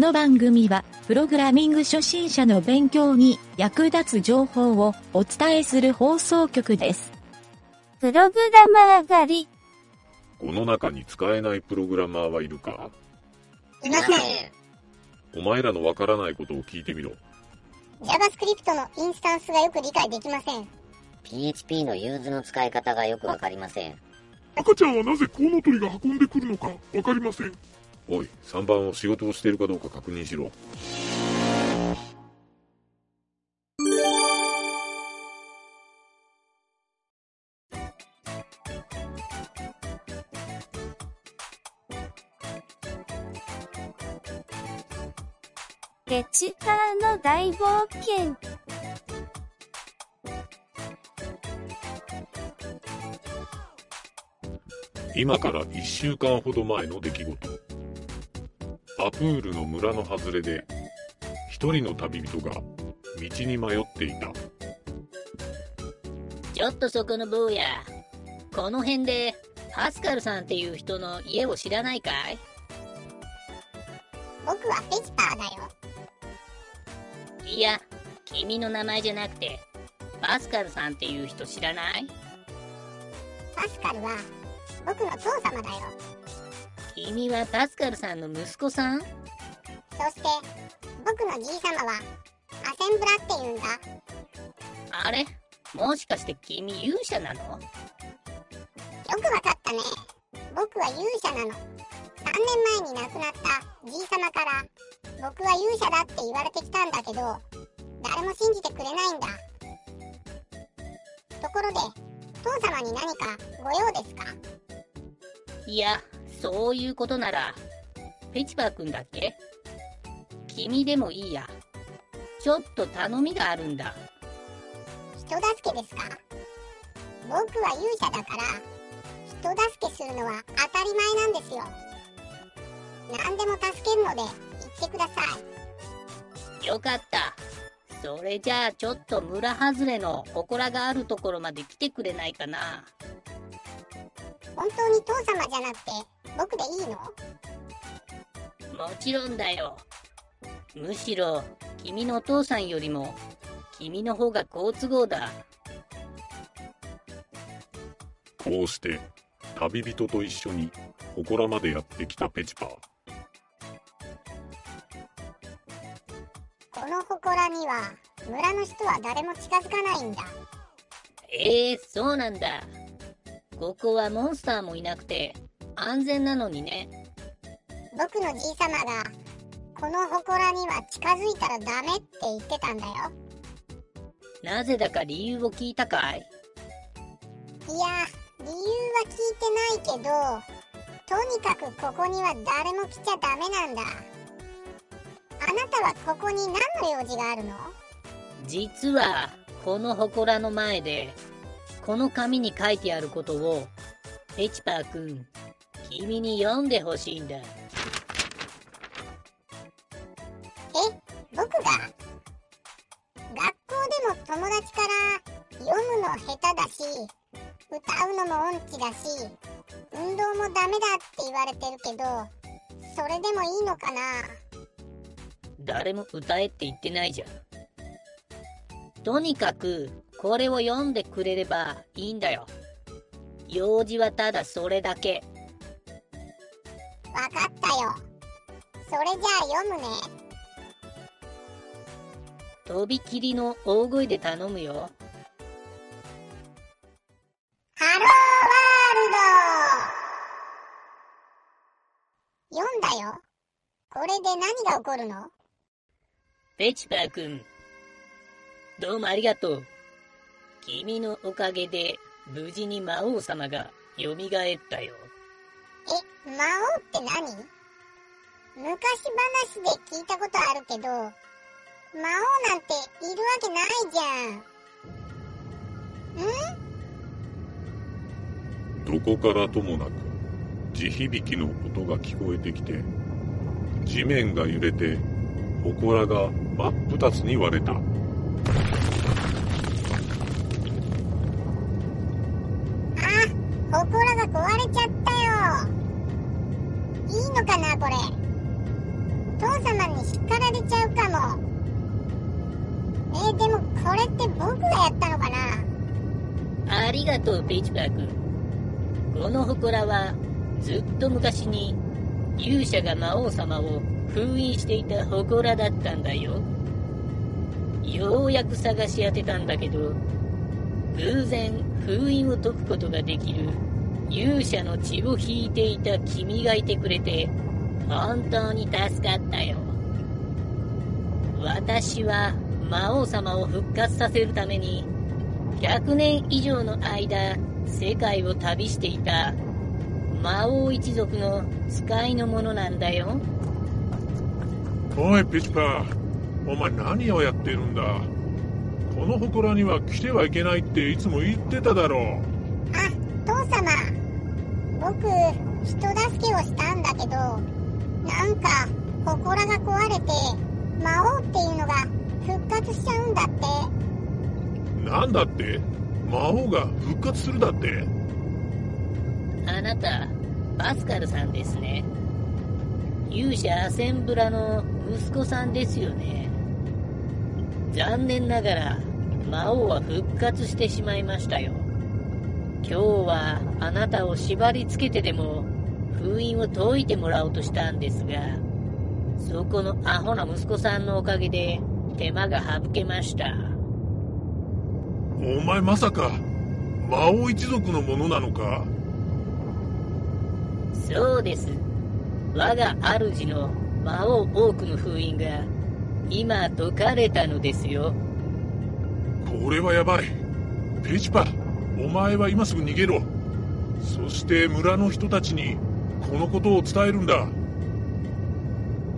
の番組は、プログラミング初心者の勉強に役立つ情報をお伝えする放送局です。プログラマー狩り。この中に使えないプログラマーはいるか？いません。お前らのわからないことを聞いてみろ。JavaScript のインスタンスがよく理解できません。PHP の use の使い方がよくわかりません。赤ちゃんはなぜコウノトリが運んでくるのかわかりません。おい、3番を仕事をしているかどうか確認しろ。ゲチカーの大冒険。今から1週間ほど前の出来事。アプールの村の外れで、一人の旅人が道に迷っていた。ちょっとそこの坊や。この辺で、パスカルさんっていう人の家を知らないかい？僕はペチパーだよ。いや、君の名前じゃなくて、パスカルさんっていう人知らない？パスカルは僕の父様だよ。君はパスカルさんの息子さん？そして僕のじい様はアセンブラって言うんだ。あれ？もしかして君勇者なの？よくわかったね。僕は勇者なの。3年前に亡くなったじい様から僕は勇者だって言われてきたんだけど、誰も信じてくれないんだ。ところで、父様に何かご用ですか？いや、そういうことなら、ペチパーくんだっけ？君でもいいや。ちょっと頼みがあるんだ。人助けですか？僕は勇者だから人助けするのは当たり前なんですよ何でも助けるので言ってくださいよかった。それじゃあちょっと村外れの祠があるところまで来てくれないかな。本当に父様じゃなくて僕でいいの？もちろんだよ。むしろ、君のお父さんよりも、君の方が好都合だ。こうして、旅人と一緒に、祠までやってきたペチパー。この祠には村の人は誰も近づかないんだええそうなんだ。ここはモンスターもいなくて、安全なのにね。僕のじい様がこの祠には近づいたらダメって言ってたんだよ。なぜだか理由を聞いたかい？いや理由は聞いてないけどとにかくここには誰も来ちゃダメなんだ。あなたはここに何の用事があるの？実は、この祠の前で、この紙に書いてあることを、ペチパーくん、君に読んでほしいんだ。え僕が？学校でも友達から読むの下手だし歌うのも音痴だし運動もダメだって言われてるけどそれでもいいのかな？誰も歌えって言ってないじゃん。とにかく、これを読んでくれればいいんだよ。用事はただそれだけ。わかったよそれじゃあ読むねとびきりの大声で頼むよ。ハローワールド読んだよこれで何が起こるの？ペチパーくん、どうもありがとう。君のおかげで、無事に魔王様が蘇ったよ。え魔王って何？昔話で聞いたことあるけど魔王なんているわけないじゃん。ん？どこからともなく地響きの音が聞こえてきて地面が揺れて祠が真っ二つに割れたあ祠が壊れちゃったよいいのかなこれ父様に叱られちゃうかもえー、でもこれって僕がやったのかな？ありがとう、ペチパー君。この祠は、ずっと昔に、勇者が魔王様を封印していた祠だったんだよ。ようやく探し当てたんだけど、偶然封印を解くことができる勇者の血を引いていた君がいてくれて、本当に助かったよ。私は魔王様を復活させるために、100年以上の間、世界を旅していた魔王一族の使いのものなんだよ。おい、ピチパー。お前何をやってるんだ？この祠には来てはいけないっていつも言ってただろう。あ、父様。僕、人助けをしたんだけど、なんか、祠が壊れて、魔王っていうのが復活しちゃうんだって。なんだって？魔王が復活するだって？あなた、パスカルさんですね。勇者アセンブラの息子さんですよね。残念ながら、魔王は復活してしまいましたよ。今日はあなたを縛り付けてでも封印を解いてもらおうとしたんですが、そこのアホな息子さんのおかげで手間が省けました。お前まさか魔王一族のものなのか？そうです。我が主の魔王多くの封印が今解かれたのですよ。これはやばいペチパお前は今すぐ逃げろそして村の人たちにこのことを伝えるんだ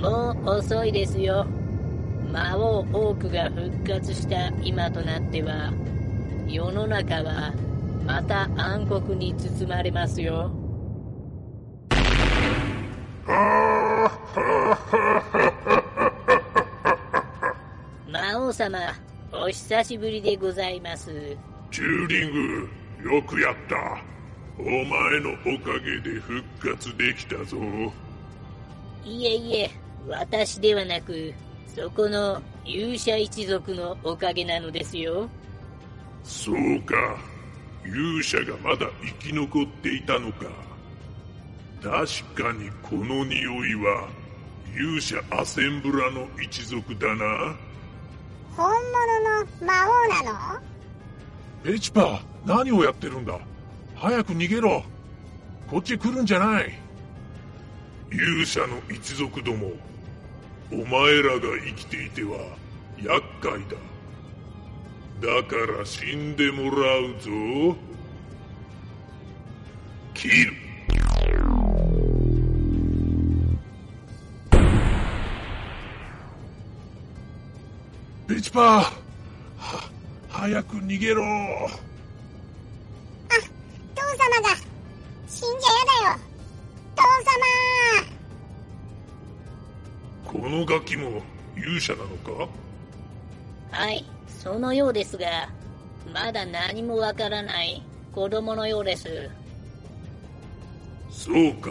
もう遅いですよ。魔王多くが復活した今となっては、世の中はまた暗黒に包まれますよ。魔王様、お久しぶりでございます。チューリングよくやった。お前のおかげで復活できたぞ。いえいえ、私ではなく、そこの勇者一族のおかげなのですよ。そうか。勇者がまだ生き残っていたのか。確かにこの匂いは勇者アセンブラの一族だな本物の魔王なの？ペチパ何をやってるんだ？早く逃げろ。こっち来るんじゃない。勇者の一族どもお前らが生きていては厄介だ。だから死んでもらうぞ。キル。ペチパは早く逃げろ。父様が。死んじゃやだよ。父様。このガキも勇者なのか？はい、そのようですが、まだ何もわからない。子供のようです。そうか。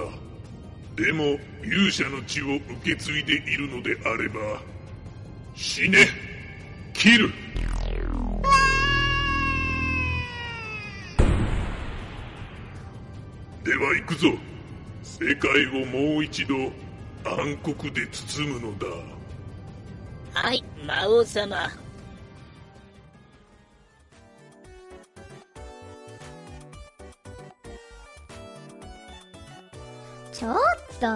でも勇者の血を受け継いでいるのであれば死ねキルでは行くぞ世界をもう一度暗黒で包むのだはい、魔王様。ちょっと、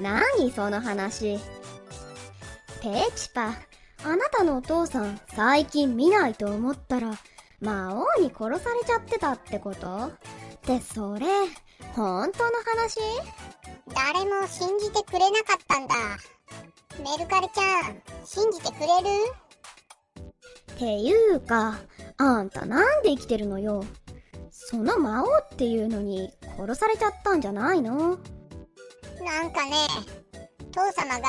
何その話。ペチパ、あなたのお父さん最近見ないと思ったら、魔王に殺されちゃってたってこと？ってそれ、本当の話？誰も信じてくれなかったんだ。メルカリちゃん信じてくれる？っていうか、あんたなんで生きてるのよ？その魔王っていうのに殺されちゃったんじゃないの？なんかね父様が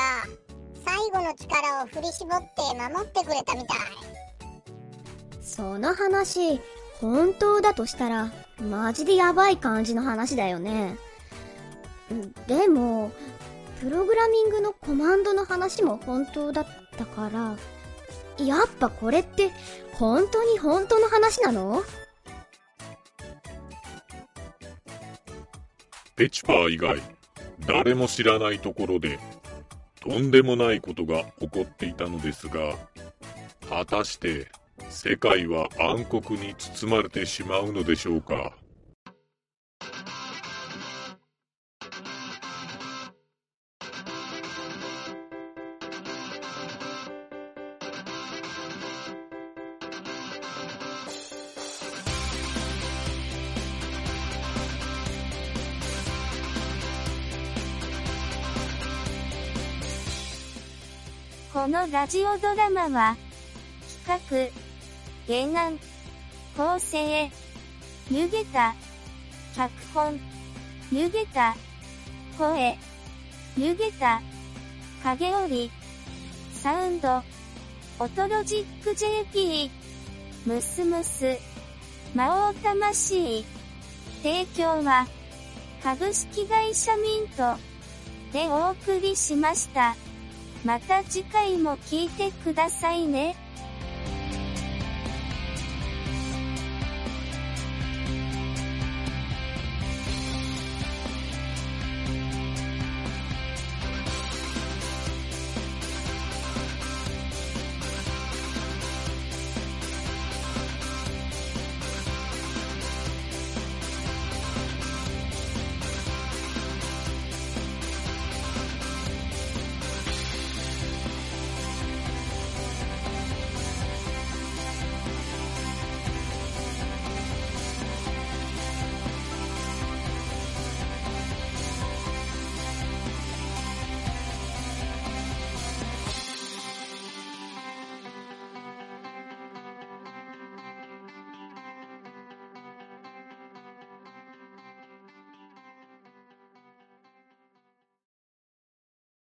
最後の力を振り絞って守ってくれたみたいその話、本当だとしたら、マジでやばい感じの話だよね。でも、プログラミングのコマンドの話も本当だったから、やっぱこれって本当に本当の話なの？ペチパー以外、誰も知らないところで、とんでもないことが起こっていたのですが、果たして、世界は暗黒に包まれてしまうのでしょうか？このラジオドラマは、企画、原案、構成、湯げた、脚本、湯げた、声、湯げた、影織、サウンド、オトロジック JP、ムスムス、魔王魂、提供は、株式会社ミント、でお送りしました。また次回も聞いてくださいね。